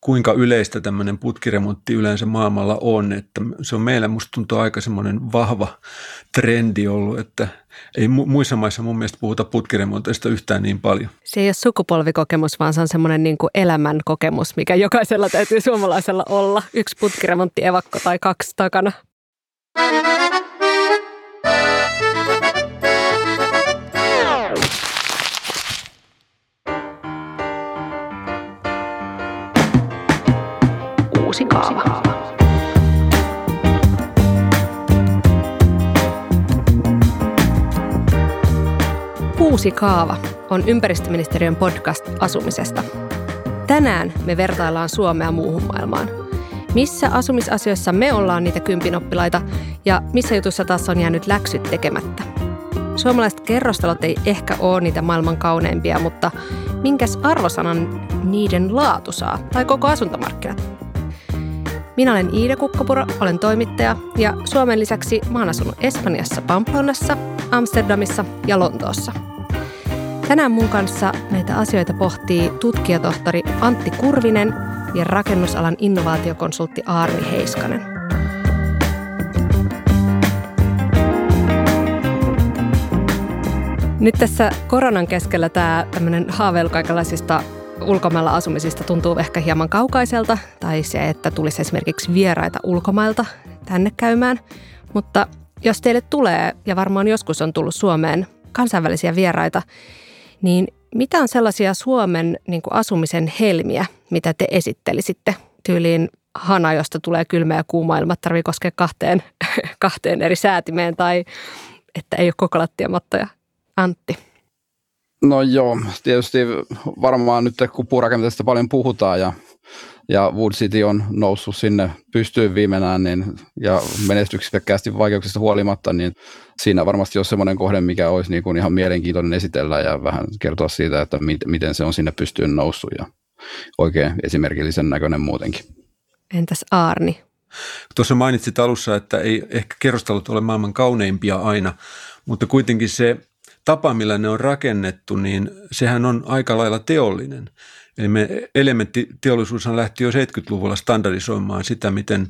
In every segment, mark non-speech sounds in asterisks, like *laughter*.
kuinka yleistä tämmöinen putkiremontti yleensä maailmalla on. Että se on meillä musta tuntuu aika semmoinen vahva trendi ollut, että ei muissa maissa mun mielestä puhuta putkiremonteista yhtään niin paljon. Se ei ole sukupolvikokemus, vaan se on semmoinen niin kuin elämän kokemus, mikä jokaisella täytyy suomalaisella olla. Yksi putkiremontti evakko tai kaksi takana. Uusi kaava. On ympäristöministeriön podcast asumisesta. Tänään me vertaillaan Suomea muuhun maailmaan. Missä asumisasioissa me ollaan niitä kympinoppilaita ja missä jutussa taas on jäänyt läksyt tekemättä. Suomalaiset kerrostalot ei ehkä ole niitä maailman kauneimpia, mutta minkäs arvosanan niiden laatu saa, tai koko asuntomarkkinat? Minä olen Iida Kukkapuro, olen toimittaja ja Suomen lisäksi mä oon asunut Espanjassa Pamplonassa, Amsterdamissa ja Lontoossa – Tänään mun kanssa näitä asioita pohtii tutkijatohtori Antti Kurvinen ja rakennusalan innovaatiokonsultti Aarni Heiskanen. Nyt tässä koronan keskellä tämä tämmöinen haaveilu kaikenlaisista ulkomailla asumisista tuntuu ehkä hieman kaukaiselta, tai se, että tulisi esimerkiksi vieraita ulkomailta tänne käymään. Mutta jos teille tulee, ja varmaan joskus on tullut Suomeen kansainvälisiä vieraita, niin mitä on sellaisia Suomen niin kuin asumisen helmiä, mitä te esittelisitte tyyliin hana, josta tulee kylmä ja kuuma ilma, tarvii koskea kahteen, *laughs* kahteen eri säätimeen tai että ei ole koko lattiamattoja. Antti. No joo, tietysti varmaan nyt kun puurakentamisesta paljon puhutaan ja ja Wood City on noussut sinne pystyyn viimeinään niin, ja menestyksekkäästi vaikeuksista huolimatta, niin siinä varmasti on semmoinen kohde, mikä olisi niin kuin ihan mielenkiintoinen esitellä ja vähän kertoa siitä, että mit, miten se on sinne pystyyn noussut ja oikein esimerkillisen näköinen muutenkin. Entäs Aarni? Tuossa mainitsit alussa, että ei ehkä kerrostalot ole maailman kauneimpia aina, mutta kuitenkin se tapa, millä ne on rakennettu, niin sehän on aika lailla teollinen. Eli me elementtiteollisuushan lähti jo 70-luvulla standardisoimaan sitä, miten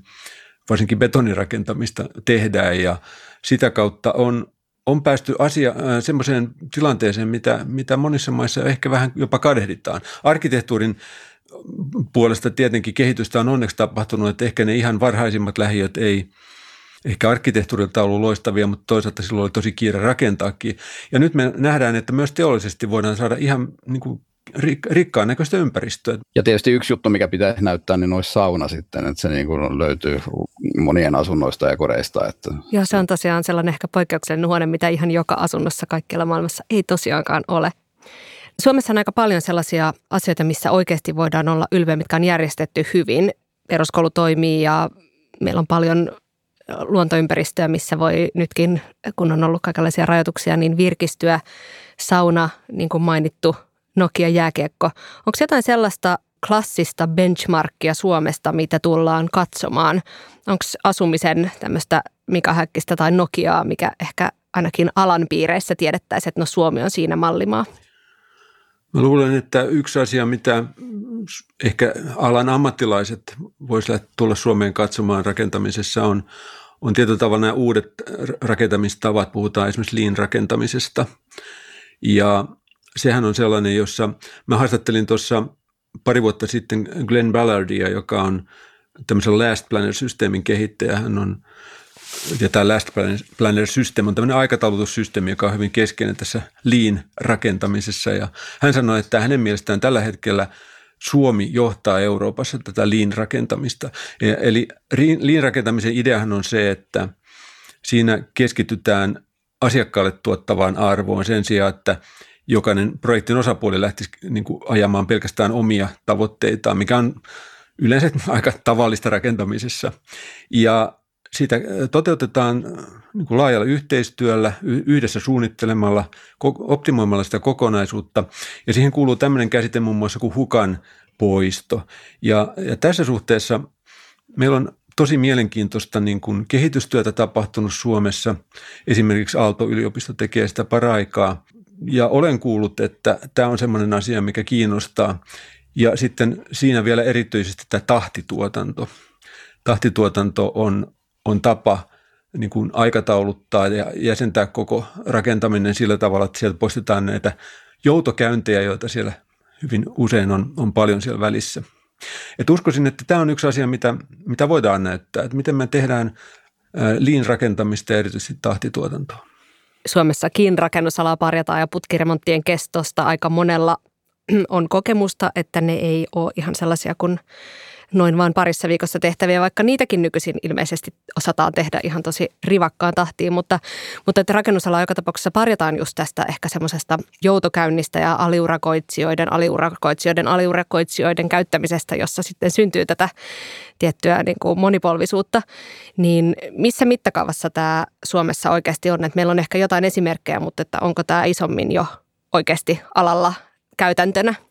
varsinkin betonirakentamista tehdään ja sitä kautta on, on päästy asia, äh, semmoiseen tilanteeseen, mitä, mitä monissa maissa ehkä vähän jopa kadehditaan. Arkkitehtuurin puolesta tietenkin kehitystä on onneksi tapahtunut, että ehkä ne ihan varhaisimmat lähiöt ei, ehkä arkkitehtuurilta ollut loistavia, mutta toisaalta silloin oli tosi kiire rakentaakin. Ja nyt me nähdään, että myös teollisesti voidaan saada ihan niin kuin rik- rikkaan näköistä ympäristöä. Ja tietysti yksi juttu, mikä pitää näyttää, niin olisi sauna sitten, että se niin kuin löytyy monien asunnoista ja koreista. Että. Joo, se on tosiaan sellainen ehkä poikkeuksellinen huone, mitä ihan joka asunnossa kaikkialla maailmassa ei tosiaankaan ole. Suomessa on aika paljon sellaisia asioita, missä oikeasti voidaan olla ylpeä, mitkä on järjestetty hyvin. Peruskoulu toimii ja meillä on paljon luontoympäristöä, missä voi nytkin, kun on ollut kaikenlaisia rajoituksia, niin virkistyä. Sauna, niin kuin mainittu, Nokia jääkiekko. Onko jotain sellaista klassista benchmarkia Suomesta, mitä tullaan katsomaan? Onko asumisen tämmöistä Mika Häkkistä tai Nokiaa, mikä ehkä ainakin alan piireissä tiedettäisiin, että no Suomi on siinä mallimaa? Mä luulen, että yksi asia, mitä ehkä alan ammattilaiset voisivat tulla Suomeen katsomaan rakentamisessa on, on tietyllä tavalla nämä uudet rakentamistavat. Puhutaan esimerkiksi lean-rakentamisesta. Ja sehän on sellainen, jossa mä haastattelin tuossa pari vuotta sitten Glenn Ballardia, joka on tämmöisen Last Planner-systeemin kehittäjä. Hän on, ja tämä Last Planner System on tämmöinen aikataulutussysteemi, joka on hyvin keskeinen tässä Lean-rakentamisessa. Ja hän sanoi, että hänen mielestään tällä hetkellä Suomi johtaa Euroopassa tätä Lean-rakentamista. Eli Lean-rakentamisen ideahan on se, että siinä keskitytään asiakkaalle tuottavaan arvoon sen sijaan, että jokainen projektin osapuoli lähtisi niin kuin ajamaan pelkästään omia tavoitteitaan, mikä on yleensä *laughs* aika tavallista rakentamisessa. Ja sitä toteutetaan niin kuin laajalla yhteistyöllä, yhdessä suunnittelemalla, optimoimalla sitä kokonaisuutta. Ja siihen kuuluu tämmöinen käsite muun muassa kuin hukan poisto. Ja, ja tässä suhteessa meillä on tosi mielenkiintoista niin kuin kehitystyötä tapahtunut Suomessa. Esimerkiksi Aalto-yliopisto tekee sitä paraikaa ja olen kuullut, että tämä on sellainen asia, mikä kiinnostaa. Ja sitten siinä vielä erityisesti tämä tahtituotanto. Tahtituotanto on, on tapa niin kuin aikatauluttaa ja jäsentää koko rakentaminen sillä tavalla, että sieltä poistetaan näitä joutokäyntejä, joita siellä hyvin usein on, on paljon siellä välissä. Et uskoisin, että tämä on yksi asia, mitä, mitä voidaan näyttää, että miten me tehdään liin rakentamista ja erityisesti tahtituotantoa. Suomessakin rakennusalaa parjataan ja putkiremonttien kestosta aika monella *clears throat* on kokemusta, että ne ei ole ihan sellaisia kuin noin vain parissa viikossa tehtäviä, vaikka niitäkin nykyisin ilmeisesti osataan tehdä ihan tosi rivakkaan tahtiin, mutta, mutta että rakennusala joka tapauksessa parjataan just tästä ehkä semmoisesta joutokäynnistä ja aliurakoitsijoiden, aliurakoitsijoiden, aliurakoitsijoiden käyttämisestä, jossa sitten syntyy tätä tiettyä niin kuin monipolvisuutta, niin missä mittakaavassa tämä Suomessa oikeasti on, että meillä on ehkä jotain esimerkkejä, mutta että onko tämä isommin jo oikeasti alalla käytäntönä?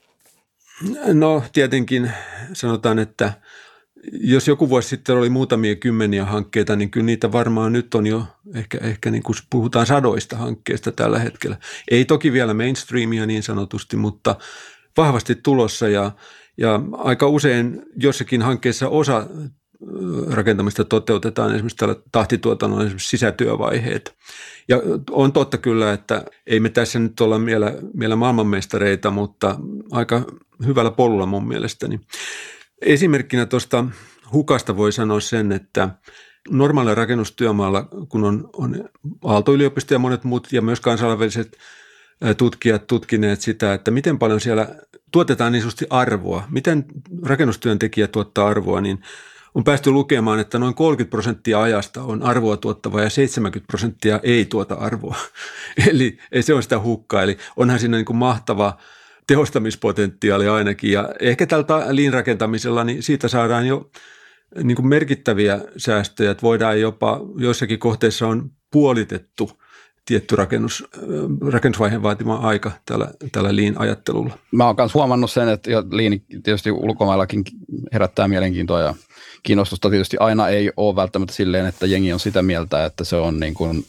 No tietenkin sanotaan, että jos joku vuosi sitten oli muutamia kymmeniä hankkeita, niin kyllä niitä varmaan nyt on jo ehkä, ehkä niin kuin puhutaan sadoista hankkeista tällä hetkellä. Ei toki vielä mainstreamia niin sanotusti, mutta vahvasti tulossa ja, ja aika usein jossakin hankkeessa osa rakentamista toteutetaan esimerkiksi tällä tahtituotannolla esimerkiksi sisätyövaiheet. Ja on totta kyllä, että ei me tässä nyt olla vielä, vielä maailmanmestareita, mutta aika hyvällä polulla mun mielestäni. Esimerkkinä tuosta hukasta voi sanoa sen, että normaalilla rakennustyömaalla, kun on, on Aalto-yliopisto ja monet muut ja myös kansainväliset tutkijat tutkineet sitä, että miten paljon siellä tuotetaan niin arvoa, miten rakennustyöntekijä tuottaa arvoa, niin on päästy lukemaan, että noin 30 prosenttia ajasta on arvoa tuottava ja 70 prosenttia ei tuota arvoa. *laughs* Eli se on sitä hukkaa. Eli onhan siinä niin kuin mahtava tehostamispotentiaali ainakin. Ja ehkä tältä liinrakentamisella niin siitä saadaan jo niin kuin merkittäviä säästöjä, että voidaan jopa joissakin kohteissa on puolitettu – tietty rakennus, rakennusvaiheen vaatima aika tällä, tällä liin-ajattelulla. Mä oon myös huomannut sen, että liini tietysti ulkomaillakin herättää mielenkiintoa ja kiinnostusta. Tietysti aina ei ole välttämättä silleen, että jengi on sitä mieltä, että se on niin, kuin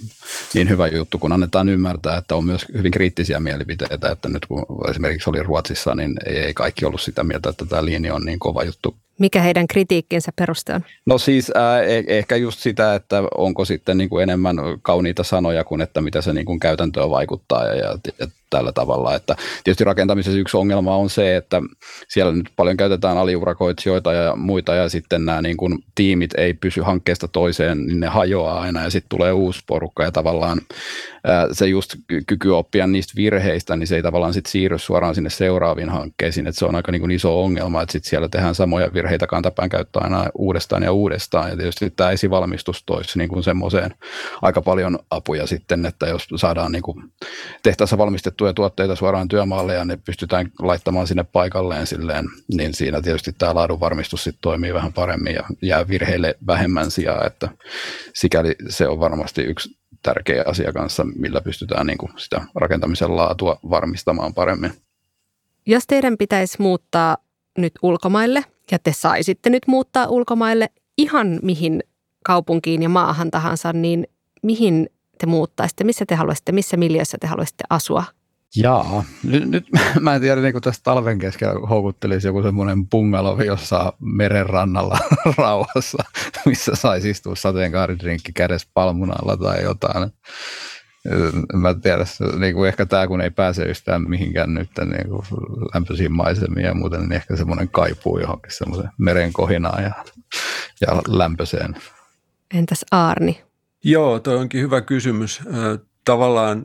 niin hyvä juttu, kun annetaan ymmärtää, että on myös hyvin kriittisiä mielipiteitä, että nyt kun esimerkiksi oli Ruotsissa, niin ei kaikki ollut sitä mieltä, että tämä liini on niin kova juttu mikä heidän kritiikkinsä peruste on? No siis äh, ehkä just sitä, että onko sitten niin kuin enemmän kauniita sanoja kuin että mitä se niin kuin käytäntöön vaikuttaa ja, ja, ja tällä tavalla. Että tietysti rakentamisessa yksi ongelma on se, että siellä nyt paljon käytetään aliurakoitsijoita ja muita ja sitten nämä niin kuin tiimit ei pysy hankkeesta toiseen, niin ne hajoaa aina ja sitten tulee uusi porukka ja tavallaan se just kyky oppia niistä virheistä, niin se ei tavallaan sitten siirry suoraan sinne seuraaviin hankkeisiin, että se on aika niin kuin iso ongelma, että sitten siellä tehdään samoja virheitä kantapään käyttöä aina uudestaan ja uudestaan ja tietysti tämä esivalmistus toisi niin kuin semmoiseen aika paljon apuja sitten, että jos saadaan niin kuin tehtäessä valmistettu tuotettuja tuotteita suoraan työmaalle ja ne pystytään laittamaan sinne paikalleen silleen, niin siinä tietysti tämä laadunvarmistus sitten toimii vähän paremmin ja jää virheille vähemmän sijaa, että sikäli se on varmasti yksi tärkeä asia kanssa, millä pystytään niin kuin sitä rakentamisen laatua varmistamaan paremmin. Jos teidän pitäisi muuttaa nyt ulkomaille ja te saisitte nyt muuttaa ulkomaille ihan mihin kaupunkiin ja maahan tahansa, niin mihin te muuttaisitte, missä te haluaisitte, missä miljössä te haluaisitte asua Jaa, nyt, nyt *laughs* mä en tiedä, niin kuin tässä talven keskellä houkuttelisi joku semmoinen bungalow jossain merenrannalla *laughs* rauhassa, missä saisi istua sateenkaaridrinkki kädessä palmun alla tai jotain. Mä tiedä, niin kuin ehkä tämä kun ei pääse yhtään mihinkään nyt niin kuin lämpöisiin maisemiin ja muuten, niin ehkä semmoinen kaipuu johonkin semmoisen meren kohinaan ja, ja lämpöiseen. Entäs Aarni? Joo, toi onkin hyvä kysymys. Tavallaan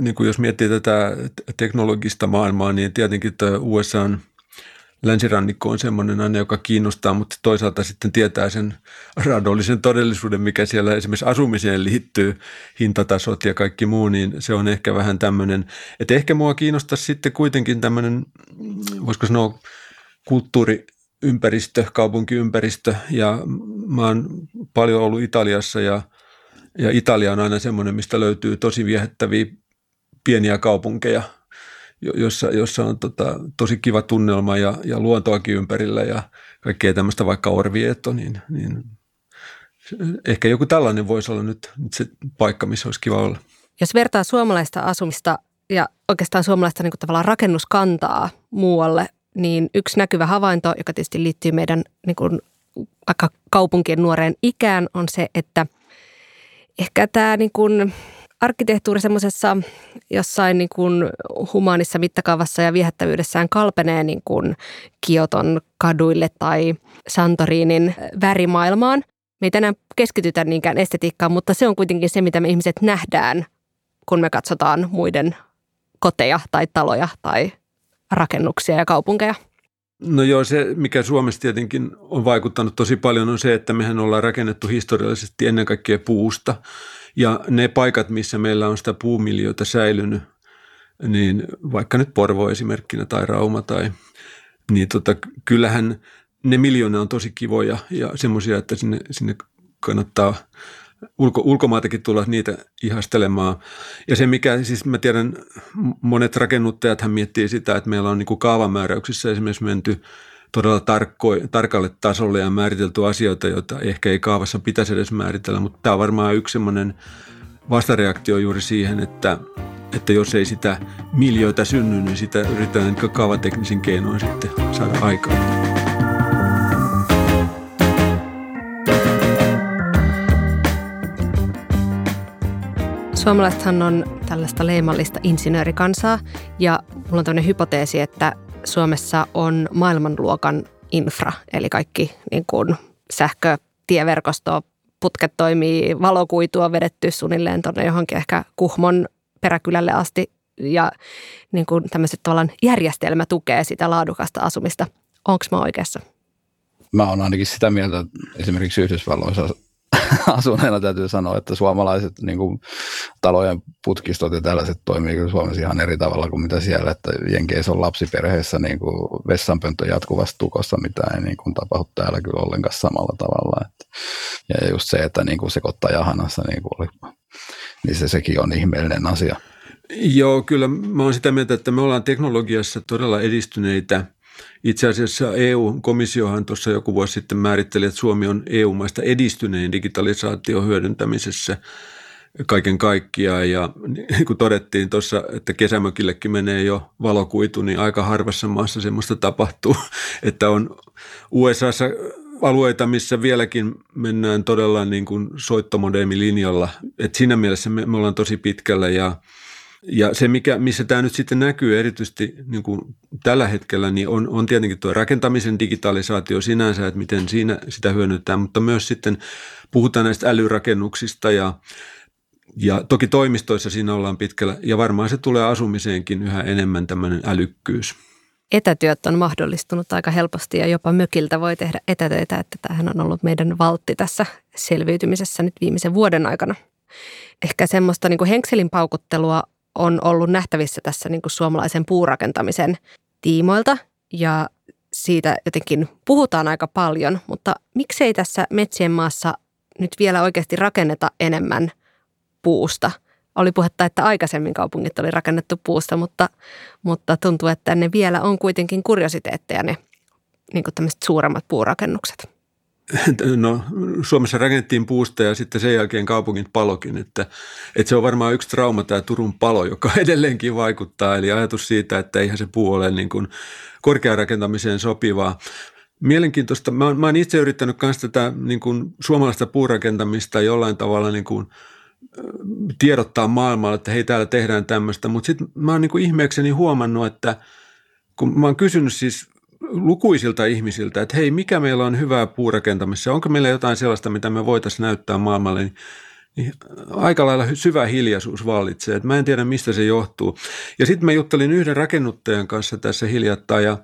niin kuin jos miettii tätä teknologista maailmaa, niin tietenkin USA on länsirannikko on semmoinen aina, joka kiinnostaa, mutta toisaalta sitten tietää sen raadollisen todellisuuden, mikä siellä esimerkiksi asumiseen liittyy, hintatasot ja kaikki muu, niin se on ehkä vähän tämmöinen, että ehkä mua kiinnostaa sitten kuitenkin tämmöinen, voisiko sanoa kulttuuriympäristö, kaupunkiympäristö. Ja mä oon paljon ollut Italiassa ja ja Italia on aina semmoinen, mistä löytyy tosi viehättäviä pieniä kaupunkeja, jossa, jossa on tota, tosi kiva tunnelma ja, ja luontoakin ympärillä ja kaikkea tämmöistä vaikka Orvieto, niin, niin ehkä joku tällainen voisi olla nyt, nyt se paikka, missä olisi kiva olla. Jos vertaa suomalaista asumista ja oikeastaan suomalaista niin tavallaan rakennuskantaa muualle niin yksi näkyvä havainto, joka tietysti liittyy meidän niin kuin, vaikka kaupunkien nuoreen ikään, on se, että ehkä tämä niin kuin, arkkitehtuuri semmoisessa jossain niin kuin humaanissa mittakaavassa ja viehättävyydessään kalpenee niin kuin Kioton kaduille tai Santorinin värimaailmaan. Me ei tänään keskitytä niinkään estetiikkaan, mutta se on kuitenkin se, mitä me ihmiset nähdään, kun me katsotaan muiden koteja tai taloja tai rakennuksia ja kaupunkeja. No joo, se mikä Suomessa tietenkin on vaikuttanut tosi paljon on se, että mehän ollaan rakennettu historiallisesti ennen kaikkea puusta. Ja ne paikat, missä meillä on sitä puumiljöitä säilynyt, niin vaikka nyt Porvo esimerkkinä tai Rauma tai, niin tota, kyllähän ne miljoona on tosi kivoja ja semmoisia, että sinne, sinne kannattaa ulko, ulkomaatakin tulla niitä ihastelemaan. Ja se mikä, siis mä tiedän, monet rakennuttajat hän miettii sitä, että meillä on niin kaavamääräyksissä esimerkiksi menty todella tarkko, tarkalle tasolle ja määritelty asioita, joita ehkä ei kaavassa pitäisi edes määritellä, mutta tämä on varmaan yksi semmoinen vastareaktio juuri siihen, että, että jos ei sitä miljoita synny, niin sitä yritetään kaavateknisin keinoin sitten saada aikaan. Suomalaisethan on tällaista leimallista insinöörikansaa ja mulla on tämmöinen hypoteesi, että Suomessa on maailmanluokan infra, eli kaikki niin kuin sähkö, tieverkosto, putket toimii, valokuitua vedetty suunnilleen tuonne johonkin ehkä Kuhmon peräkylälle asti ja niin kuin tämmöiset tavallaan järjestelmä tukee sitä laadukasta asumista. Onko mä oikeassa? Mä oon ainakin sitä mieltä, että esimerkiksi Yhdysvalloissa *laughs* asuneena täytyy sanoa, että suomalaiset niin kuin, talojen putkistot ja tällaiset toimii kyllä Suomessa ihan eri tavalla kuin mitä siellä, että Jenkeissä on lapsiperheessä niin kuin vessanpönttö jatkuvasti tukossa, mitä ei niin kuin, tapahdu täällä kyllä ollenkaan samalla tavalla. Että, ja just se, että niin kuin sekoittajahanassa niin kuin oli, niin se sekin on ihmeellinen asia. Joo, kyllä mä oon sitä mieltä, että me ollaan teknologiassa todella edistyneitä – itse asiassa EU-komissiohan tuossa joku vuosi sitten määritteli, että Suomi on EU-maista edistynein digitalisaation hyödyntämisessä kaiken kaikkiaan. Ja niin kuin todettiin tuossa, että kesämökillekin menee jo valokuitu, niin aika harvassa maassa semmoista tapahtuu, *laughs* että on USAssa alueita, missä vieläkin mennään todella niin kuin soittomodeemilinjalla. Et siinä mielessä me, me ollaan tosi pitkällä ja ja se, mikä, missä tämä nyt sitten näkyy erityisesti niin kuin tällä hetkellä, niin on, on tietenkin tuo rakentamisen digitalisaatio sinänsä, että miten siinä sitä hyödynnetään, mutta myös sitten puhutaan näistä älyrakennuksista ja, ja toki toimistoissa siinä ollaan pitkällä ja varmaan se tulee asumiseenkin yhä enemmän tämmöinen älykkyys. Etätyöt on mahdollistunut aika helposti ja jopa mökiltä voi tehdä etätöitä, että tämähän on ollut meidän valtti tässä selviytymisessä nyt viimeisen vuoden aikana. Ehkä semmoista niin kuin henkselin paukuttelua on ollut nähtävissä tässä niin kuin suomalaisen puurakentamisen tiimoilta ja siitä jotenkin puhutaan aika paljon, mutta miksei tässä metsien maassa nyt vielä oikeasti rakenneta enemmän puusta? Oli puhetta, että aikaisemmin kaupungit oli rakennettu puusta, mutta, mutta tuntuu, että ne vielä on kuitenkin kuriositeetteja ne niin kuin suuremmat puurakennukset. *laughs* No Suomessa rakennettiin puusta ja sitten sen jälkeen kaupungit palokin, että, että se on varmaan yksi trauma tämä Turun palo, joka *laughs* edelleenkin vaikuttaa. Eli ajatus siitä, että eihän se puu ole niin kuin korkearakentamiseen sopivaa. Mielenkiintoista. Mä oon, mä oon itse yrittänyt myös tätä niin kuin suomalaista puurakentamista jollain tavalla niin kuin tiedottaa maailmalle, että hei täällä tehdään tämmöistä, mutta sitten mä oon niin ihmeekseni huomannut, että kun mä oon kysynyt siis lukuisilta ihmisiltä, että hei, mikä meillä on hyvää puurakentamisessa, onko meillä jotain sellaista, mitä me voitaisiin näyttää maailmalle, niin, niin aika lailla syvä hiljaisuus vallitsee, että mä en tiedä mistä se johtuu. Ja sitten mä juttelin yhden rakennuttajan kanssa tässä hiljattain ja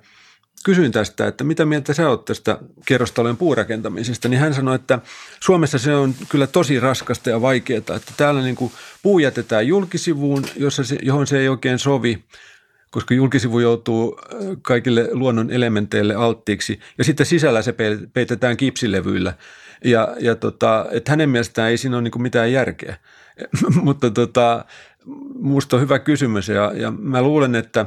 kysyin tästä, että mitä mieltä sä oot tästä kerrostalojen puurakentamisesta, niin hän sanoi, että Suomessa se on kyllä tosi raskasta ja vaikeaa, että täällä niin kuin puu jätetään julkisivuun, jossa se, johon se ei oikein sovi koska julkisivu joutuu kaikille luonnon elementeille alttiiksi ja sitten sisällä se peitetään kipsilevyillä. Ja, ja tota, että hänen mielestään ei siinä ole niin mitään järkeä. *laughs* Mutta tota, minusta on hyvä kysymys ja, ja mä luulen, että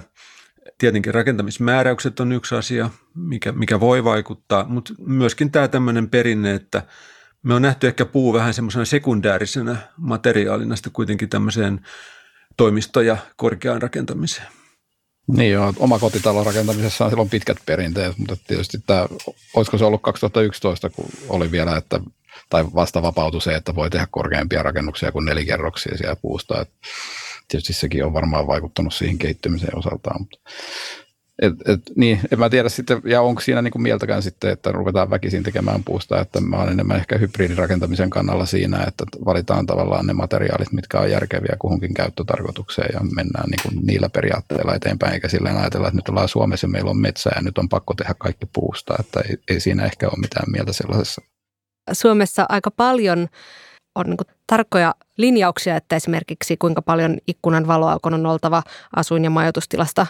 tietenkin rakentamismääräykset on yksi asia, mikä, mikä voi vaikuttaa, mutta myöskin tämä tämmöinen perinne, että me on nähty ehkä puu vähän semmoisena sekundäärisenä materiaalina sitten kuitenkin tämmöiseen toimisto- ja korkeaan rakentamiseen. Niin joo, oma kotitalon rakentamisessa on silloin pitkät perinteet, mutta tietysti tämä, olisiko se ollut 2011, kun oli vielä, että tai vasta vapautui se, että voi tehdä korkeampia rakennuksia kuin nelikerroksia siellä puusta. Et tietysti sekin on varmaan vaikuttanut siihen kehittymiseen osaltaan. Mutta et, et, niin, en mä tiedä sitten, ja onko siinä niinku mieltäkään sitten, että ruvetaan väkisin tekemään puusta, että mä olen enemmän ehkä hybridirakentamisen kannalla siinä, että valitaan tavallaan ne materiaalit, mitkä on järkeviä kuhunkin käyttötarkoitukseen ja mennään niinku niillä periaatteilla eteenpäin, eikä silleen ajatella, että nyt ollaan Suomessa ja meillä on metsää ja nyt on pakko tehdä kaikki puusta, että ei, ei siinä ehkä ole mitään mieltä sellaisessa. Suomessa aika paljon on niin tarkkoja linjauksia, että esimerkiksi kuinka paljon ikkunan valoaukon on oltava asuin- ja majoitustilasta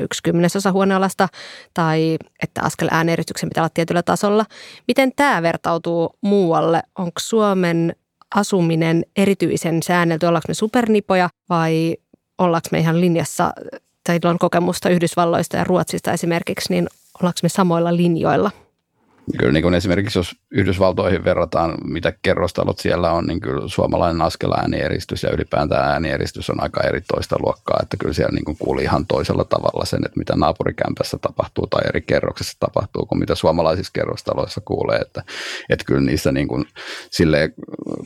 yksi kymmenesosa huonealasta tai että askel äänieristyksen pitää olla tietyllä tasolla. Miten tämä vertautuu muualle? Onko Suomen asuminen erityisen säännelty? Ollaanko me supernipoja vai ollaanko me ihan linjassa, tai on kokemusta Yhdysvalloista ja Ruotsista esimerkiksi, niin ollaanko me samoilla linjoilla – Kyllä niin kuin esimerkiksi jos Yhdysvaltoihin verrataan, mitä kerrostalot siellä on, niin kyllä suomalainen askelääänieristys ja ylipäätään äänieristys on aika eri toista luokkaa, että kyllä siellä niin kuin kuuli ihan toisella tavalla sen, että mitä naapurikämpässä tapahtuu tai eri kerroksessa tapahtuu kuin mitä suomalaisissa kerrostaloissa kuulee, että, että kyllä niissä niin kuin silleen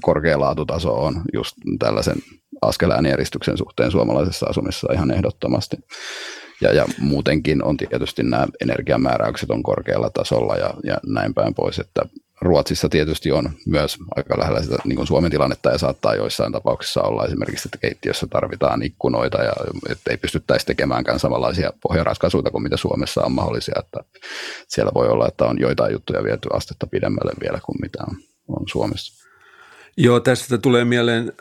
korkea laatutaso on just tällaisen askelääänieristyksen suhteen suomalaisessa asumisessa ihan ehdottomasti ja, ja muutenkin on tietysti nämä energiamääräykset on korkealla tasolla ja, ja näin päin pois, että Ruotsissa tietysti on myös aika lähellä sitä niin kuin Suomen tilannetta ja saattaa joissain tapauksissa olla esimerkiksi, että keittiössä tarvitaan ikkunoita ja että ei pystyttäisi tekemäänkään samanlaisia pohjaratkaisuja kuin mitä Suomessa on mahdollisia, että siellä voi olla, että on joitain juttuja viety astetta pidemmälle vielä kuin mitä on, on Suomessa. Joo, tästä tulee mieleen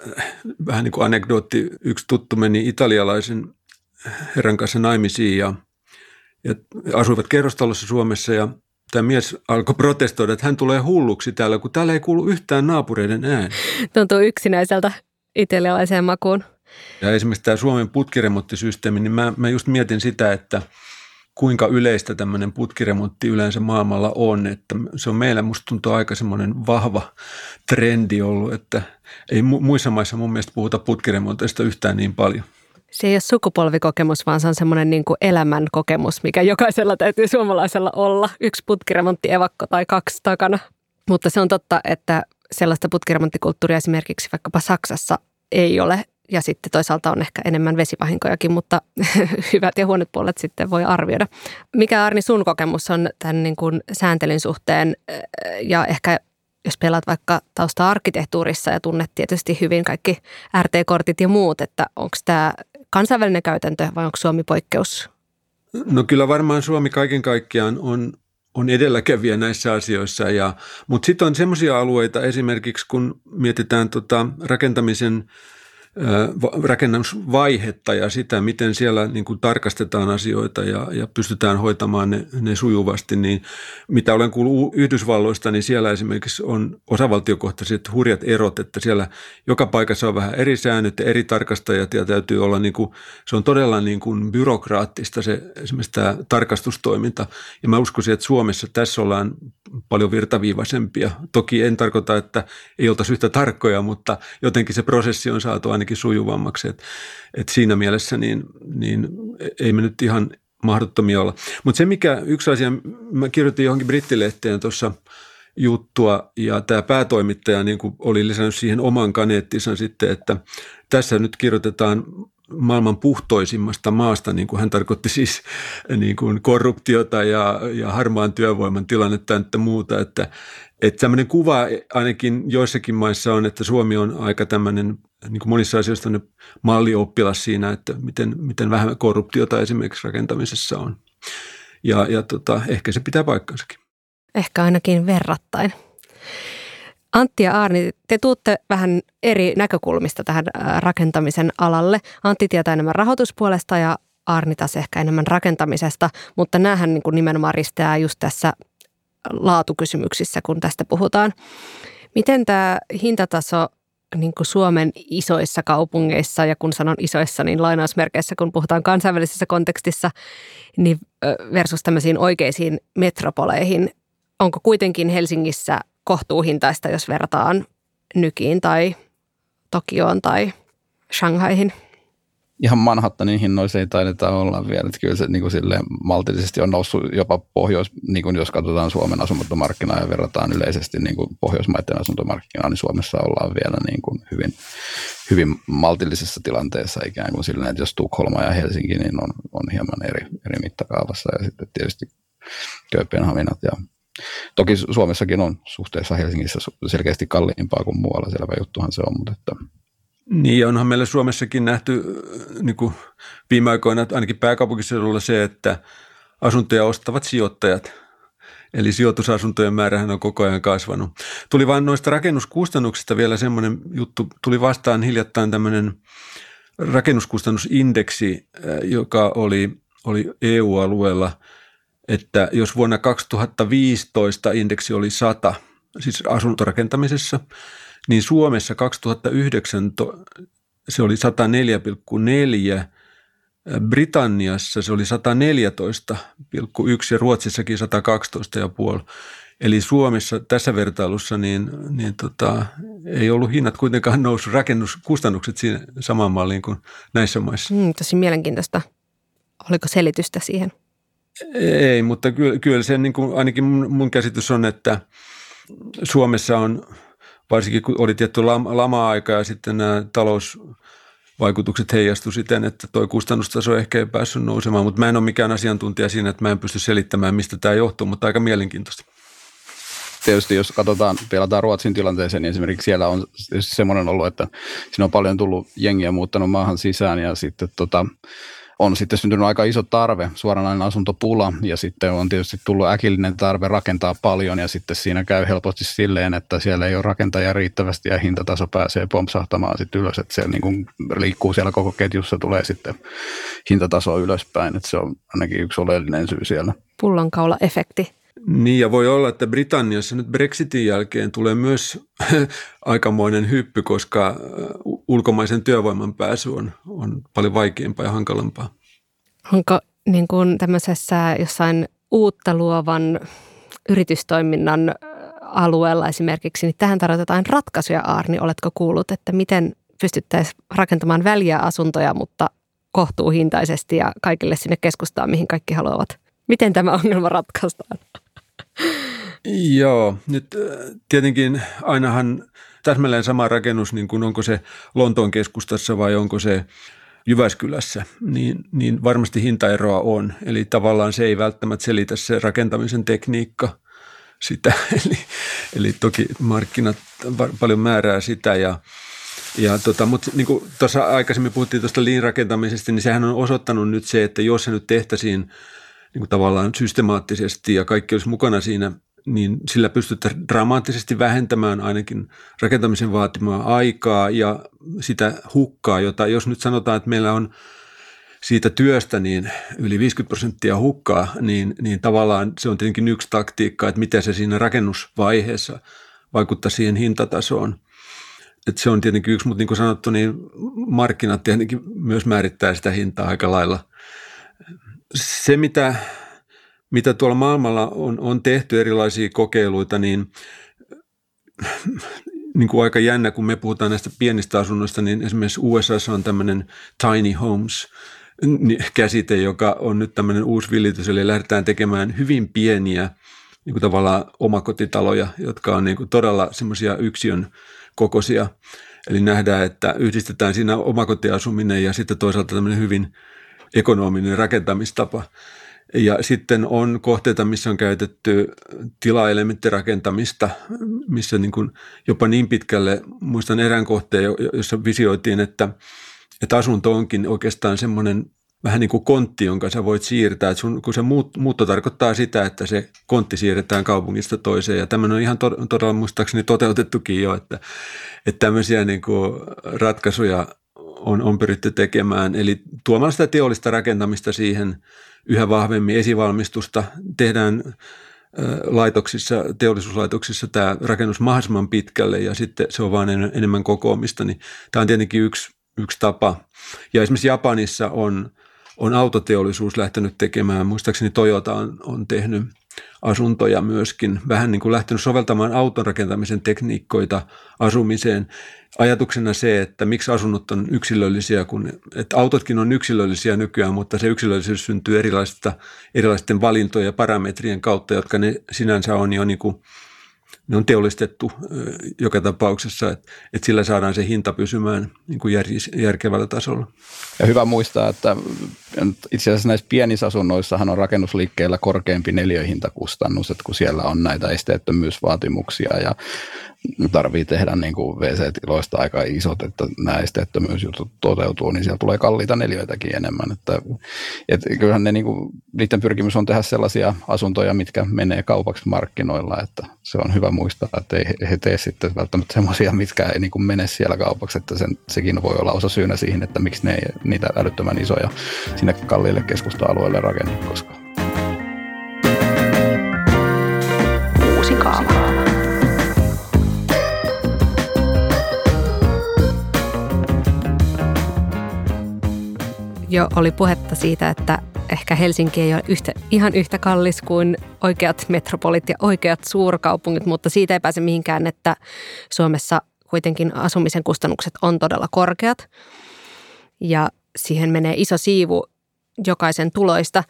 vähän niin kuin anekdootti. Yksi tuttu meni italialaisen herran kanssa naimisiin ja, ja asuivat kerrostalossa Suomessa ja tämä mies alkoi protestoida, että hän tulee hulluksi täällä, kun täällä ei kuulu yhtään naapureiden ääni. Tuntuu yksinäiseltä italialaiseen makuun. Ja esimerkiksi tämä Suomen putkiremonttisysteemi, niin mä, mä just mietin sitä, että kuinka yleistä tämmöinen putkiremontti yleensä maailmalla on. Että se on meillä, musta tuntuu aika semmoinen vahva trendi ollut, että ei muissa maissa mun mielestä puhuta putkiremonteista yhtään niin paljon. Se ei ole sukupolvikokemus, vaan se on semmoinen niin elämän kokemus, mikä jokaisella täytyy suomalaisella olla. Yksi putkiremontti evakko tai kaksi takana. Mutta se on totta, että sellaista putkiremonttikulttuuria esimerkiksi vaikkapa Saksassa ei ole. Ja sitten toisaalta on ehkä enemmän vesivahinkojakin, mutta *laughs* hyvät ja huonot puolet sitten voi arvioida. Mikä Arni sun kokemus on tämän niin kuin sääntelyn suhteen ja ehkä jos pelaat vaikka tausta arkkitehtuurissa ja tunnet tietysti hyvin kaikki RT-kortit ja muut, että onko tämä kansainvälinen käytäntö vai onko Suomi poikkeus? No kyllä varmaan Suomi kaiken kaikkiaan on, on edelläkävijä näissä asioissa, ja, mutta sitten on semmoisia alueita esimerkiksi, kun mietitään tota rakentamisen – rakennusvaihetta ja sitä, miten siellä niin kuin tarkastetaan asioita ja, ja pystytään hoitamaan ne, ne sujuvasti, niin mitä olen kuullut Yhdysvalloista, niin siellä esimerkiksi on osavaltiokohtaiset hurjat erot, että siellä joka paikassa on vähän eri säännöt ja eri tarkastajat ja täytyy olla, niin kuin, se on todella niin kuin byrokraattista se esimerkiksi tämä tarkastustoiminta. Ja mä uskoisin, että Suomessa tässä ollaan paljon virtaviivaisempia. Toki en tarkoita, että ei oltaisi yhtä tarkkoja, mutta jotenkin se prosessi on saatu ainakin sujuvammaksi. Et, et siinä mielessä niin, niin ei me nyt ihan mahdottomia olla. Mutta se mikä, yksi asia, mä kirjoitin johonkin brittilehteen tuossa juttua ja tämä päätoimittaja niin oli lisännyt siihen oman kaneettinsa sitten, että tässä nyt kirjoitetaan maailman puhtoisimmasta maasta, niin kuin hän tarkoitti siis niin kuin korruptiota ja, ja harmaan työvoiman tilannetta ja muuta, että, että tämmöinen kuva ainakin joissakin maissa on, että Suomi on aika tämmöinen niin kuin monissa asioissa mallioppilas siinä, että miten, miten vähän korruptiota esimerkiksi rakentamisessa on. Ja, ja tota, ehkä se pitää paikkansakin. Ehkä ainakin verrattain. Antti ja Arni, te tuutte vähän eri näkökulmista tähän rakentamisen alalle. Antti tietää enemmän rahoituspuolesta ja Arni taas ehkä enemmän rakentamisesta, mutta näähän niin nimenomaan risteää just tässä laatukysymyksissä, kun tästä puhutaan. Miten tämä hintataso niin kuin Suomen isoissa kaupungeissa, ja kun sanon isoissa, niin lainausmerkeissä, kun puhutaan kansainvälisessä kontekstissa, niin versus tämmöisiin oikeisiin metropoleihin, onko kuitenkin Helsingissä kohtuuhintaista, jos verrataan Nykiin tai Tokioon tai Shanghaihin? Ihan Manhattanin hinnoissa ei taideta olla vielä. Että kyllä se niin kuin silleen, maltillisesti on noussut jopa pohjois, niin kuin jos katsotaan Suomen asuntomarkkinaa ja verrataan yleisesti niin kuin pohjoismaiden asuntomarkkinaa, niin Suomessa ollaan vielä niin kuin hyvin, hyvin maltillisessa tilanteessa ikään kuin silleen, että jos Tukholma ja Helsinki niin on, on hieman eri, eri mittakaavassa ja sitten tietysti Kööpenhaminat ja Toki Suomessakin on suhteessa Helsingissä selkeästi kalliimpaa kuin muualla, selvä juttuhan se on, mutta että niin, onhan meillä Suomessakin nähty niin kuin viime aikoina, ainakin pääkaupunkiseudulla se, että asuntoja ostavat sijoittajat. Eli sijoitusasuntojen määrähän on koko ajan kasvanut. Tuli vain noista rakennuskustannuksista vielä semmoinen juttu, tuli vastaan hiljattain tämmöinen rakennuskustannusindeksi, joka oli, oli EU-alueella, että jos vuonna 2015 indeksi oli 100, siis asuntorakentamisessa, niin Suomessa 2009 se oli 104,4, Britanniassa se oli 114,1 ja Ruotsissakin 112,5. Eli Suomessa tässä vertailussa niin, niin tota, ei ollut hinnat kuitenkaan noussut rakennuskustannukset siinä samaan malliin kuin näissä maissa. Mm, tosi mielenkiintoista. Oliko selitystä siihen? Ei, mutta kyllä, kyllä se niin kuin, ainakin mun, mun käsitys on, että Suomessa on varsinkin kun oli tietty lama-aika ja sitten nämä talousvaikutukset heijastu siten, että tuo kustannustaso ehkä ei päässyt nousemaan, mutta mä en ole mikään asiantuntija siinä, että mä en pysty selittämään, mistä tämä johtuu, mutta aika mielenkiintoista. Tietysti jos katsotaan, pelataan Ruotsin tilanteeseen, niin esimerkiksi siellä on semmoinen ollut, että siinä on paljon tullut jengiä muuttanut maahan sisään ja sitten tota, on sitten syntynyt aika iso tarve, suoranainen asuntopula ja sitten on tietysti tullut äkillinen tarve rakentaa paljon ja sitten siinä käy helposti silleen, että siellä ei ole rakentajia riittävästi ja hintataso pääsee pompsahtamaan sitten ylös, että se niin kuin liikkuu siellä koko ketjussa, tulee sitten hintataso ylöspäin, että se on ainakin yksi oleellinen syy siellä. Pullonkaula-efekti. Niin ja voi olla, että Britanniassa nyt Brexitin jälkeen tulee myös *laughs* aikamoinen hyppy, koska ulkomaisen työvoiman pääsy on, on paljon vaikeampaa ja hankalampaa. Onko niin kuin tämmöisessä jossain uutta luovan yritystoiminnan alueella esimerkiksi, niin tähän tarvitaan ratkaisuja, Arni. Oletko kuullut, että miten pystyttäisiin rakentamaan väliä asuntoja, mutta kohtuuhintaisesti ja kaikille sinne keskustaan, mihin kaikki haluavat? Miten tämä ongelma ratkaistaan? Joo, nyt tietenkin ainahan täsmälleen sama rakennus, niin kuin onko se Lontoon keskustassa vai onko se Jyväskylässä, niin, niin varmasti hintaeroa on. Eli tavallaan se ei välttämättä selitä se rakentamisen tekniikka sitä. *laughs* Eli, eli toki markkinat paljon määrää sitä ja ja tota, mutta niin kuin tuossa aikaisemmin puhuttiin tuosta liinrakentamisesta, niin sehän on osoittanut nyt se, että jos se nyt tehtäisiin niin kuin tavallaan systemaattisesti ja kaikki olisi mukana siinä niin sillä pystytään dramaattisesti vähentämään ainakin rakentamisen vaatimaa aikaa ja sitä hukkaa, jota jos nyt sanotaan, että meillä on siitä työstä niin yli 50 prosenttia hukkaa, niin, niin tavallaan se on tietenkin yksi taktiikka, että miten se siinä rakennusvaiheessa vaikuttaa siihen hintatasoon. Et se on tietenkin yksi, mutta niin kuin sanottu, niin markkinat tietenkin myös määrittää sitä hintaa aika lailla. Se, mitä mitä tuolla maailmalla on, on tehty erilaisia kokeiluita, niin, *laughs* niin kuin aika jännä, kun me puhutaan näistä pienistä asunnoista, niin esimerkiksi USA on tämmöinen tiny homes käsite, joka on nyt tämmöinen uusi villitys, eli lähdetään tekemään hyvin pieniä niin kuin tavallaan omakotitaloja, jotka on niin kuin todella semmoisia yksiön kokoisia. Eli nähdään, että yhdistetään siinä omakotiasuminen ja sitten toisaalta tämmöinen hyvin ekonominen rakentamistapa. Ja sitten on kohteita, missä on käytetty tilaelementtirakentamista, missä niin kuin jopa niin pitkälle, muistan erään kohteen, jossa visioitiin, että, että asunto onkin oikeastaan semmoinen vähän niin kuin kontti, jonka sä voit siirtää. Sun, kun se muut, muutto tarkoittaa sitä, että se kontti siirretään kaupungista toiseen. Ja tämmöinen on ihan to, todella muistaakseni toteutettukin jo, että, että tämmöisiä niin kuin ratkaisuja on, on pyritty tekemään. Eli tuomalla sitä teollista rakentamista siihen – yhä vahvemmin esivalmistusta, tehdään laitoksissa, teollisuuslaitoksissa tämä rakennus mahdollisimman pitkälle ja sitten se on vain enemmän kokoamista, niin tämä on tietenkin yksi, yksi tapa. Ja esimerkiksi Japanissa on, on autoteollisuus lähtenyt tekemään, muistaakseni Toyota on, on tehnyt asuntoja myöskin, vähän niin kuin lähtenyt soveltamaan auton rakentamisen tekniikkoita asumiseen. Ajatuksena se, että miksi asunnot on yksilöllisiä, kun että autotkin on yksilöllisiä nykyään, mutta se yksilöllisyys syntyy erilaisista, erilaisten valintojen ja parametrien kautta, jotka ne sinänsä on jo niin kuin ne on teollistettu joka tapauksessa, että, että sillä saadaan se hinta pysymään niin kuin jär, järkevällä tasolla. Ja hyvä muistaa, että itse asiassa näissä pienissä asunnoissahan on rakennusliikkeellä korkeampi neliöhintakustannus, että kun siellä on näitä esteettömyysvaatimuksia ja tarvii tehdä niin kuin WC-tiloista aika isot, että nämä esteettömyysjutut toteutuu, niin siellä tulee kalliita neliöitäkin enemmän. Että, et kyllähän ne, niin kuin, niiden pyrkimys on tehdä sellaisia asuntoja, mitkä menee kaupaksi markkinoilla, että se on hyvä muistaa, että ei he tee sitten välttämättä sellaisia, mitkä ei niin kuin mene siellä kaupaksi, että sen, sekin voi olla osa syynä siihen, että miksi ne ei niitä älyttömän isoja sinne kalliille keskusta-alueelle rakenna koska Jo oli puhetta siitä, että ehkä Helsinki ei ole yhtä, ihan yhtä kallis kuin oikeat metropolit ja oikeat suurkaupungit, mutta siitä ei pääse mihinkään, että Suomessa kuitenkin asumisen kustannukset on todella korkeat. Ja siihen menee iso siivu jokaisen tuloista.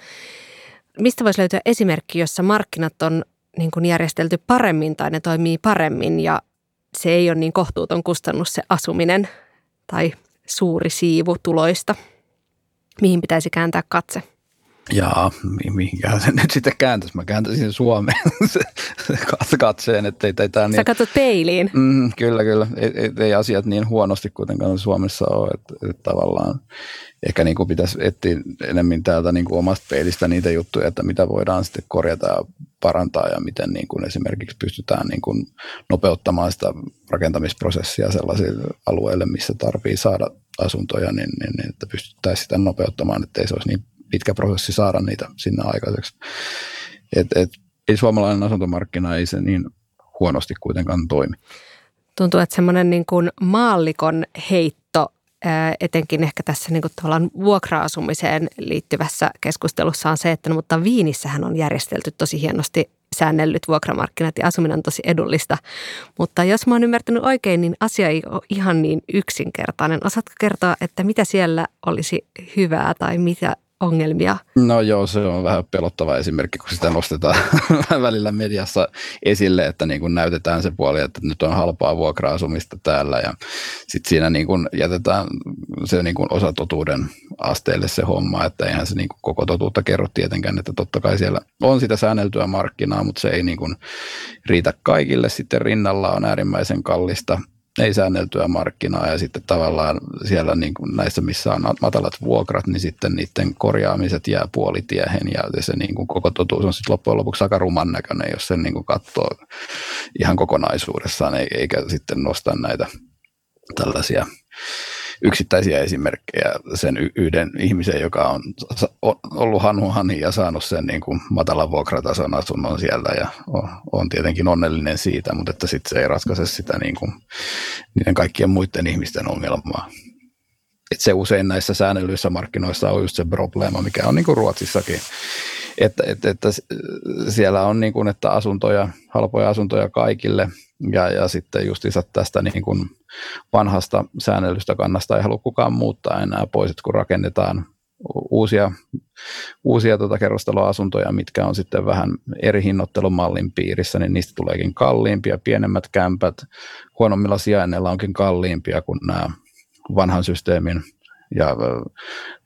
Mistä voisi löytyä esimerkki, jossa markkinat on niin kuin järjestelty paremmin tai ne toimii paremmin ja se ei ole niin kohtuuton kustannus se asuminen tai suuri siivu tuloista? Mihin pitäisi kääntää katse? Jaa, mihinkään se nyt sitten kääntäisi. Mä kääntäisin Suomeen *laughs* katseen, että ei tämä niin... Sä katsot peiliin. Mm, kyllä, kyllä. Ei, ei, ei, asiat niin huonosti kuitenkaan Suomessa ole, että, että tavallaan ehkä niin kuin pitäisi etsiä enemmän täältä niin kuin omasta peilistä niitä juttuja, että mitä voidaan sitten korjata ja parantaa ja miten niin kuin esimerkiksi pystytään niin kuin nopeuttamaan sitä rakentamisprosessia sellaisille alueille, missä tarvii saada asuntoja, niin, niin, niin että pystyttäisiin sitä nopeuttamaan, että ei se olisi niin pitkä prosessi saada niitä sinne aikaiseksi. Et, et, ei suomalainen asuntomarkkina ei se niin huonosti kuitenkaan toimi. Tuntuu, että semmoinen niin kuin maallikon heitto etenkin ehkä tässä niin kuin vuokra-asumiseen liittyvässä keskustelussa on se, että no, mutta Viinissähän on järjestelty tosi hienosti säännellyt vuokramarkkinat ja asuminen on tosi edullista. Mutta jos mä oon ymmärtänyt oikein, niin asia ei ole ihan niin yksinkertainen. Osaatko kertoa, että mitä siellä olisi hyvää tai mitä ongelmia? No joo, se on vähän pelottava esimerkki, kun sitä nostetaan *laughs* välillä mediassa esille, että niin kuin näytetään se puoli, että nyt on halpaa vuokra-asumista täällä ja sitten siinä niin kuin jätetään se niin kuin osa totuuden asteelle se homma, että eihän se niin kuin koko totuutta kerro tietenkään, että totta kai siellä on sitä säänneltyä markkinaa, mutta se ei niin kuin riitä kaikille. Sitten rinnalla on äärimmäisen kallista ei säänneltyä markkinaa ja sitten tavallaan siellä niin kuin näissä, missä on matalat vuokrat, niin sitten niiden korjaamiset jää puolitiehen ja se niin kuin koko totuus on sitten loppujen lopuksi aika ruman näköinen, jos sen niin kuin katsoo ihan kokonaisuudessaan eikä sitten nosta näitä tällaisia yksittäisiä esimerkkejä sen yhden ihmisen, joka on ollut hanhuhani ja saanut sen niin kuin matalan vuokratason asunnon siellä ja on, on tietenkin onnellinen siitä, mutta että sitten se ei ratkaise sitä niin kuin, niiden kaikkien muiden ihmisten ongelmaa. Et se usein näissä säännellyissä markkinoissa on just se probleema, mikä on niin kuin Ruotsissakin, että, että, että siellä on niin kuin, että asuntoja, halpoja asuntoja kaikille. Ja, ja sitten justiinsa tästä niin kuin vanhasta säännellystä kannasta ei halua kukaan muuttaa enää pois, että kun rakennetaan uusia, uusia tuota kerrostaloasuntoja, mitkä on sitten vähän eri hinnoittelumallin piirissä, niin niistä tuleekin kalliimpia, pienemmät kämpät, huonommilla sijainneilla onkin kalliimpia kuin nämä vanhan systeemin ja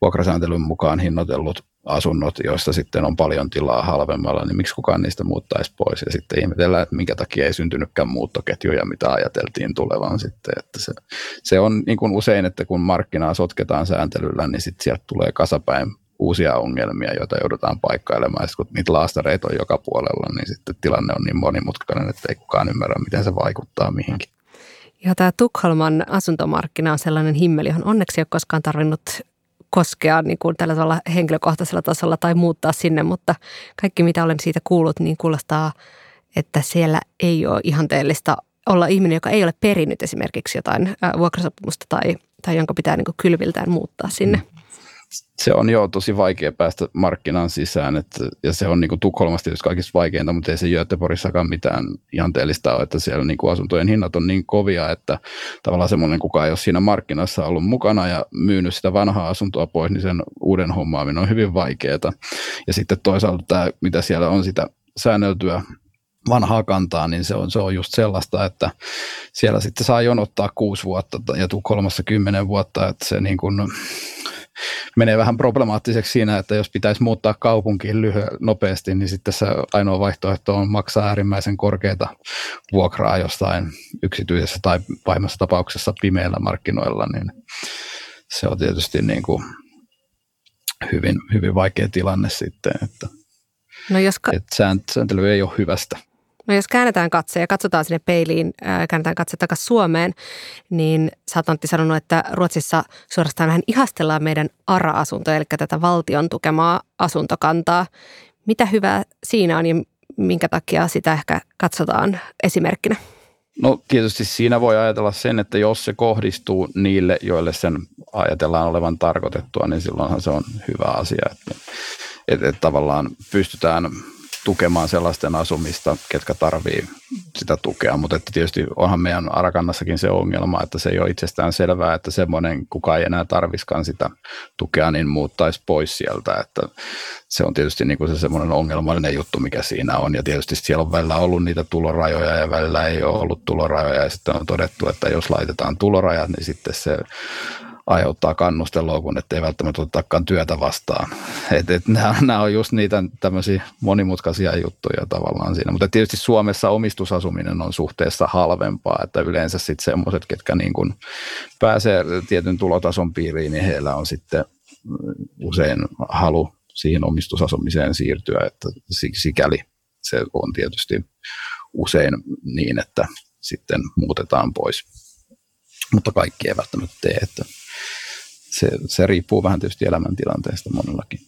vuokrasääntelyn mukaan hinnoitellut asunnot, joissa sitten on paljon tilaa halvemmalla, niin miksi kukaan niistä muuttaisi pois? Ja sitten ihmetellään, että minkä takia ei syntynytkään muuttoketjuja, mitä ajateltiin tulevan sitten. Että se, se on niin kuin usein, että kun markkinaa sotketaan sääntelyllä, niin sitten sieltä tulee kasapäin uusia ongelmia, joita joudutaan paikkailemaan. Ja kun niitä laastareita on joka puolella, niin sitten tilanne on niin monimutkainen, että ei kukaan ymmärrä, miten se vaikuttaa mihinkin. Ja tämä Tukholman asuntomarkkina on sellainen himmeli, johon onneksi ei ole koskaan tarvinnut koskea niin kuin tällä tavalla henkilökohtaisella tasolla tai muuttaa sinne, mutta kaikki mitä olen siitä kuullut, niin kuulostaa, että siellä ei ole ihanteellista olla ihminen, joka ei ole perinnyt esimerkiksi jotain vuokrasopimusta tai, tai jonka pitää niin kuin kylviltään muuttaa sinne. Se on jo tosi vaikea päästä markkinaan sisään, että, ja se on niin kuin Tukholmassa tietysti kaikista vaikeinta, mutta ei se Göteborgissakaan mitään ihanteellista ole, että siellä niin asuntojen hinnat on niin kovia, että tavallaan semmoinen kuka ei ole siinä markkinassa ollut mukana ja myynyt sitä vanhaa asuntoa pois, niin sen uuden hommaaminen on hyvin vaikeaa. Ja sitten toisaalta tämä, mitä siellä on sitä säänneltyä vanhaa kantaa, niin se on, se on just sellaista, että siellä sitten saa jonottaa kuusi vuotta ja Tukholmassa kymmenen vuotta, että se niin kuin menee vähän problemaattiseksi siinä, että jos pitäisi muuttaa kaupunkiin lyhy- nopeasti, niin sitten se ainoa vaihtoehto on maksaa äärimmäisen korkeita vuokraa jostain yksityisessä tai pahimmassa tapauksessa pimeillä markkinoilla, niin se on tietysti niin kuin hyvin, hyvin vaikea tilanne sitten, että, no jos ka- että sääntely ei ole hyvästä. No jos käännetään katse ja katsotaan sinne peiliin, ää, käännetään katse takaisin Suomeen, niin sä oot Antti sanonut, että Ruotsissa suorastaan vähän ihastellaan meidän ARA-asuntoja, eli tätä valtion tukemaa asuntokantaa. Mitä hyvää siinä on ja minkä takia sitä ehkä katsotaan esimerkkinä? No tietysti siinä voi ajatella sen, että jos se kohdistuu niille, joille sen ajatellaan olevan tarkoitettua, niin silloinhan se on hyvä asia. Että, että, että tavallaan pystytään tukemaan sellaisten asumista, ketkä tarvii sitä tukea, mutta että tietysti onhan meidän Arakannassakin se ongelma, että se ei ole itsestään selvää, että semmoinen, kuka ei enää tarviskaan sitä tukea, niin muuttaisi pois sieltä, että se on tietysti niin kuin se semmoinen ongelmallinen juttu, mikä siinä on, ja tietysti siellä on välillä ollut niitä tulorajoja ja välillä ei ole ollut tulorajoja, ja sitten on todettu, että jos laitetaan tulorajat, niin sitten se aiheuttaa kannusteloukun, että ei välttämättä otetakaan työtä vastaan. Et, et nämä, nämä on just niitä tämmöisiä monimutkaisia juttuja tavallaan siinä. Mutta tietysti Suomessa omistusasuminen on suhteessa halvempaa, että yleensä sitten semmoiset, ketkä niin kuin pääsee tietyn tulotason piiriin, niin heillä on sitten usein halu siihen omistusasumiseen siirtyä, että sikäli se on tietysti usein niin, että sitten muutetaan pois. Mutta kaikki ei välttämättä tee, että se, se riippuu vähän tietysti elämäntilanteesta monellakin.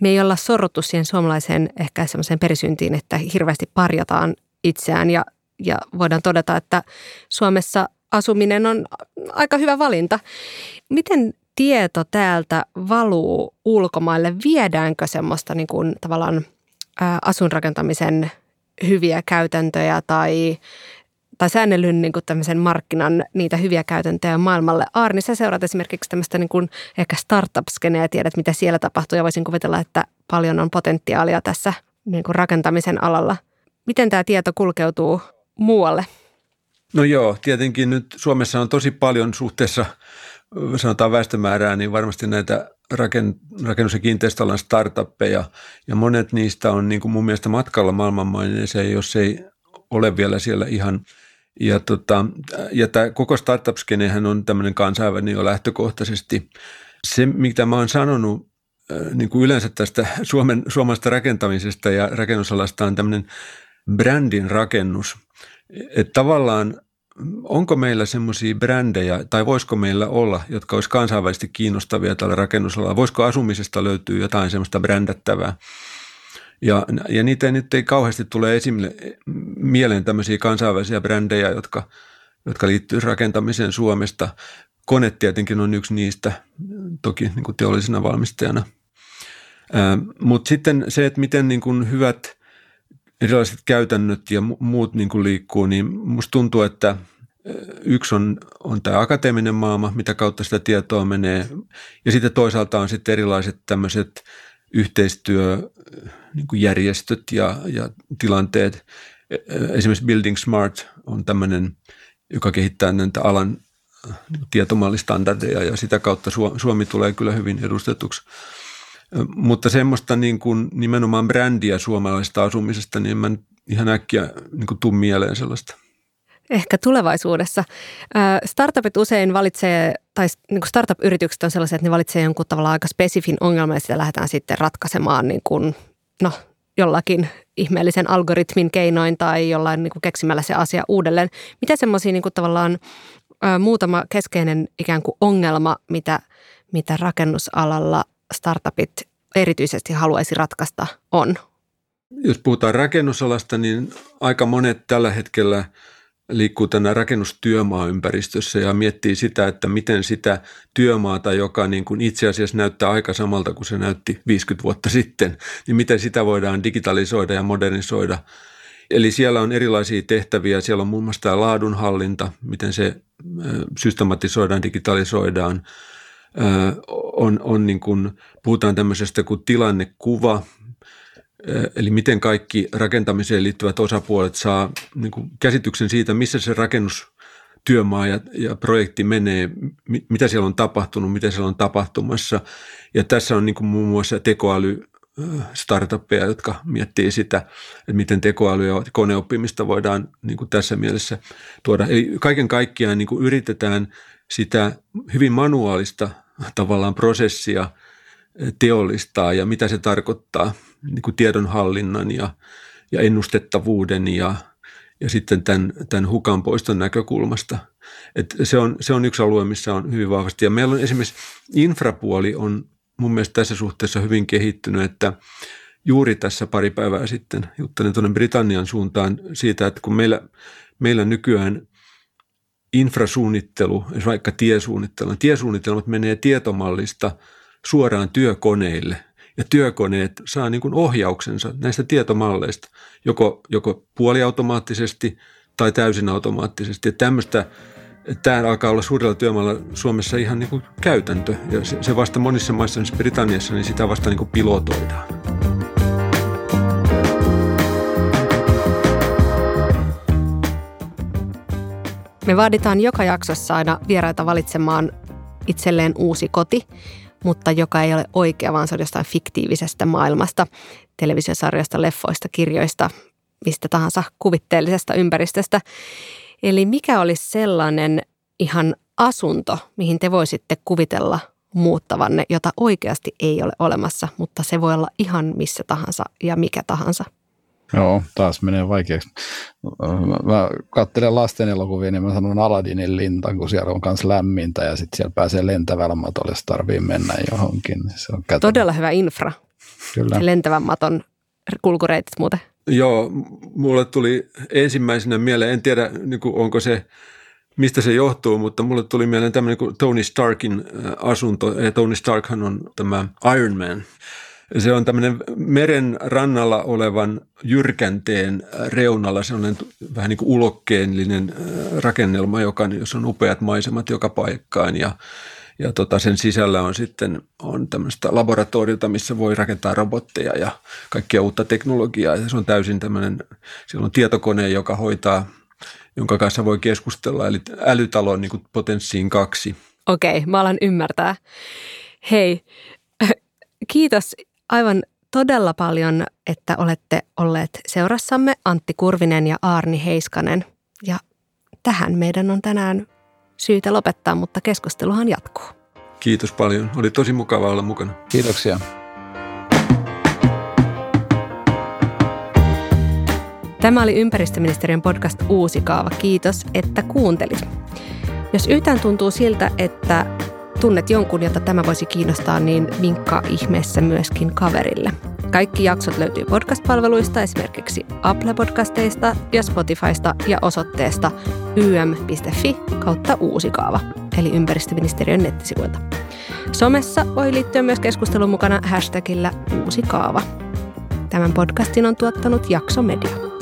Me ei olla sorruttu siihen suomalaiseen ehkä semmoiseen perisyntiin, että hirveästi parjataan itseään ja, ja voidaan todeta, että Suomessa asuminen on aika hyvä valinta. Miten tieto täältä valuu ulkomaille? Viedäänkö semmoista niin kuin, tavallaan asunrakentamisen hyviä käytäntöjä tai tai säännellyn niin kuin tämmöisen markkinan niitä hyviä käytäntöjä maailmalle. Aarni, sä seuraat esimerkiksi tämmöistä niin kuin ehkä startup-skeneä ja tiedät, mitä siellä tapahtuu ja voisin kuvitella, että paljon on potentiaalia tässä niin kuin rakentamisen alalla. Miten tämä tieto kulkeutuu muualle? No joo, tietenkin nyt Suomessa on tosi paljon suhteessa sanotaan väestömäärää, niin varmasti näitä rakennus- ja kiinteistöalan startuppeja, ja monet niistä on niin kuin mun mielestä matkalla maailmanmaineeseen, jos ei ole vielä siellä ihan – ja, tota, ja tämä koko startup on tämmöinen kansainvälinen jo lähtökohtaisesti. Se, mitä mä oon sanonut niin kuin yleensä tästä Suomen, suomalaisesta rakentamisesta ja rakennusalasta on tämmöinen brändin rakennus. Että tavallaan onko meillä semmoisia brändejä, tai voisiko meillä olla, jotka olisi kansainvälisesti kiinnostavia tällä rakennusalalla? Voisiko asumisesta löytyä jotain semmoista brändättävää? Ja, ja niitä nyt ei kauheasti tule esille mieleen tämmöisiä kansainvälisiä brändejä, jotka, jotka liittyy rakentamiseen Suomesta. Kone tietenkin on yksi niistä, toki niin kuin teollisena valmistajana. Mutta sitten se, että miten niin kuin hyvät erilaiset käytännöt ja muut niin kuin liikkuu, niin musta tuntuu, että yksi on, on tämä akateeminen maailma, mitä kautta sitä tietoa menee. Ja sitten toisaalta on sitten erilaiset tämmöiset yhteistyö niin ja, ja tilanteet. E, esimerkiksi Building Smart on tämmöinen, joka kehittää näitä alan niin tietomallistandardeja ja sitä kautta Suomi tulee kyllä hyvin edustetuksi. Mutta semmoista niin kuin nimenomaan brändiä suomalaisesta asumisesta, niin mä ihan äkkiä niin tuu mieleen sellaista. Ehkä tulevaisuudessa. Startupit usein valitsee, tai niin kuin startup-yritykset on sellaisia, että ne valitsee jonkun tavalla aika spesifin ongelman ja sitä lähdetään sitten ratkaisemaan niin kuin no, jollakin ihmeellisen algoritmin keinoin tai jollain niin kuin keksimällä se asia uudelleen. Mitä semmoisia niin tavallaan muutama keskeinen ikään kuin ongelma, mitä, mitä rakennusalalla startupit erityisesti haluaisi ratkaista, on? Jos puhutaan rakennusalasta, niin aika monet tällä hetkellä liikkuu tänä rakennustyömaaympäristössä ja miettii sitä, että miten sitä työmaata, joka niin kuin itse asiassa näyttää aika samalta kuin se näytti 50 vuotta sitten, niin miten sitä voidaan digitalisoida ja modernisoida. Eli siellä on erilaisia tehtäviä. Siellä on muun muassa tämä laadunhallinta, miten se systematisoidaan, digitalisoidaan. On, on niin kuin, puhutaan tämmöisestä kuin tilannekuva, Eli miten kaikki rakentamiseen liittyvät osapuolet saa niin kuin käsityksen siitä, missä se rakennustyömaa ja, ja projekti menee, mitä siellä on tapahtunut, mitä siellä on tapahtumassa. Ja tässä on niin kuin muun muassa tekoäly startuppeja, jotka miettii sitä, että miten tekoäly ja koneoppimista voidaan niin kuin tässä mielessä tuoda. Eli kaiken kaikkiaan niin kuin yritetään sitä hyvin manuaalista tavallaan prosessia teollistaa ja mitä se tarkoittaa – niin kuin tiedonhallinnan ja, ja ennustettavuuden ja, ja sitten tämän, tämän hukan poiston näkökulmasta. Et se, on, se on yksi alue, missä on hyvin vahvasti. Ja meillä on esimerkiksi infrapuoli on mun mielestä tässä suhteessa hyvin kehittynyt, että juuri tässä pari päivää sitten juttelin tuonne Britannian suuntaan siitä, että kun meillä, meillä nykyään infrasuunnittelu, vaikka tiesuunnittelu, tiesuunnitelmat menee tietomallista suoraan työkoneille – ja työkoneet saa niin kuin ohjauksensa näistä tietomalleista, joko, joko puoliautomaattisesti tai täysin automaattisesti. Ja tämmöistä, tämä alkaa olla suurella työmaalla Suomessa ihan niin kuin käytäntö ja se vasta monissa maissa, esimerkiksi Britanniassa, niin sitä vasta niin kuin pilotoidaan. Me vaaditaan joka jaksossa aina vieraita valitsemaan itselleen uusi koti – mutta joka ei ole oikea, vaan se on jostain fiktiivisestä maailmasta, televisiosarjoista, leffoista, kirjoista, mistä tahansa kuvitteellisesta ympäristöstä. Eli mikä olisi sellainen ihan asunto, mihin te voisitte kuvitella muuttavanne, jota oikeasti ei ole olemassa, mutta se voi olla ihan missä tahansa ja mikä tahansa? Joo, taas menee vaikeaksi. Mä katselen lasten elokuvia, niin mä sanon Aladinin lintan, kun siellä on myös lämmintä ja sitten siellä pääsee lentävällä matolle, jos tarvii mennä johonkin. Se on kätevä. Todella hyvä infra. Kyllä. Lentävän maton kulkureitit muuten. Joo, mulle tuli ensimmäisenä mieleen, en tiedä niin kuin, onko se, mistä se johtuu, mutta mulle tuli mieleen tämmöinen kuin Tony Starkin asunto. Ja Tony Starkhan on tämä Iron Man – se on tämmöinen meren rannalla olevan jyrkänteen reunalla sellainen vähän niin kuin ulokkeellinen äh, rakennelma, joka, jos on upeat maisemat joka paikkaan ja ja tota, sen sisällä on sitten on tämmöistä laboratoriota, missä voi rakentaa robotteja ja kaikkia uutta teknologiaa. Ja se on täysin tämmöinen, siellä on tietokone, joka hoitaa, jonka kanssa voi keskustella, eli älytalon niin potenssiin kaksi. Okei, mä alan ymmärtää. Hei, kiitos aivan todella paljon, että olette olleet seurassamme Antti Kurvinen ja Aarni Heiskanen. Ja tähän meidän on tänään syytä lopettaa, mutta keskusteluhan jatkuu. Kiitos paljon. Oli tosi mukava olla mukana. Kiitoksia. Tämä oli ympäristöministeriön podcast Uusi kaava. Kiitos, että kuuntelit. Jos yhtään tuntuu siltä, että tunnet jonkun, jota tämä voisi kiinnostaa, niin vinkkaa ihmeessä myöskin kaverille. Kaikki jaksot löytyy podcast-palveluista, esimerkiksi Apple-podcasteista ja Spotifysta ja osoitteesta ym.fi kautta uusi kaava, eli ympäristöministeriön nettisivuilta. Somessa voi liittyä myös keskustelun mukana hashtagillä uusi kaava. Tämän podcastin on tuottanut Jakso Media.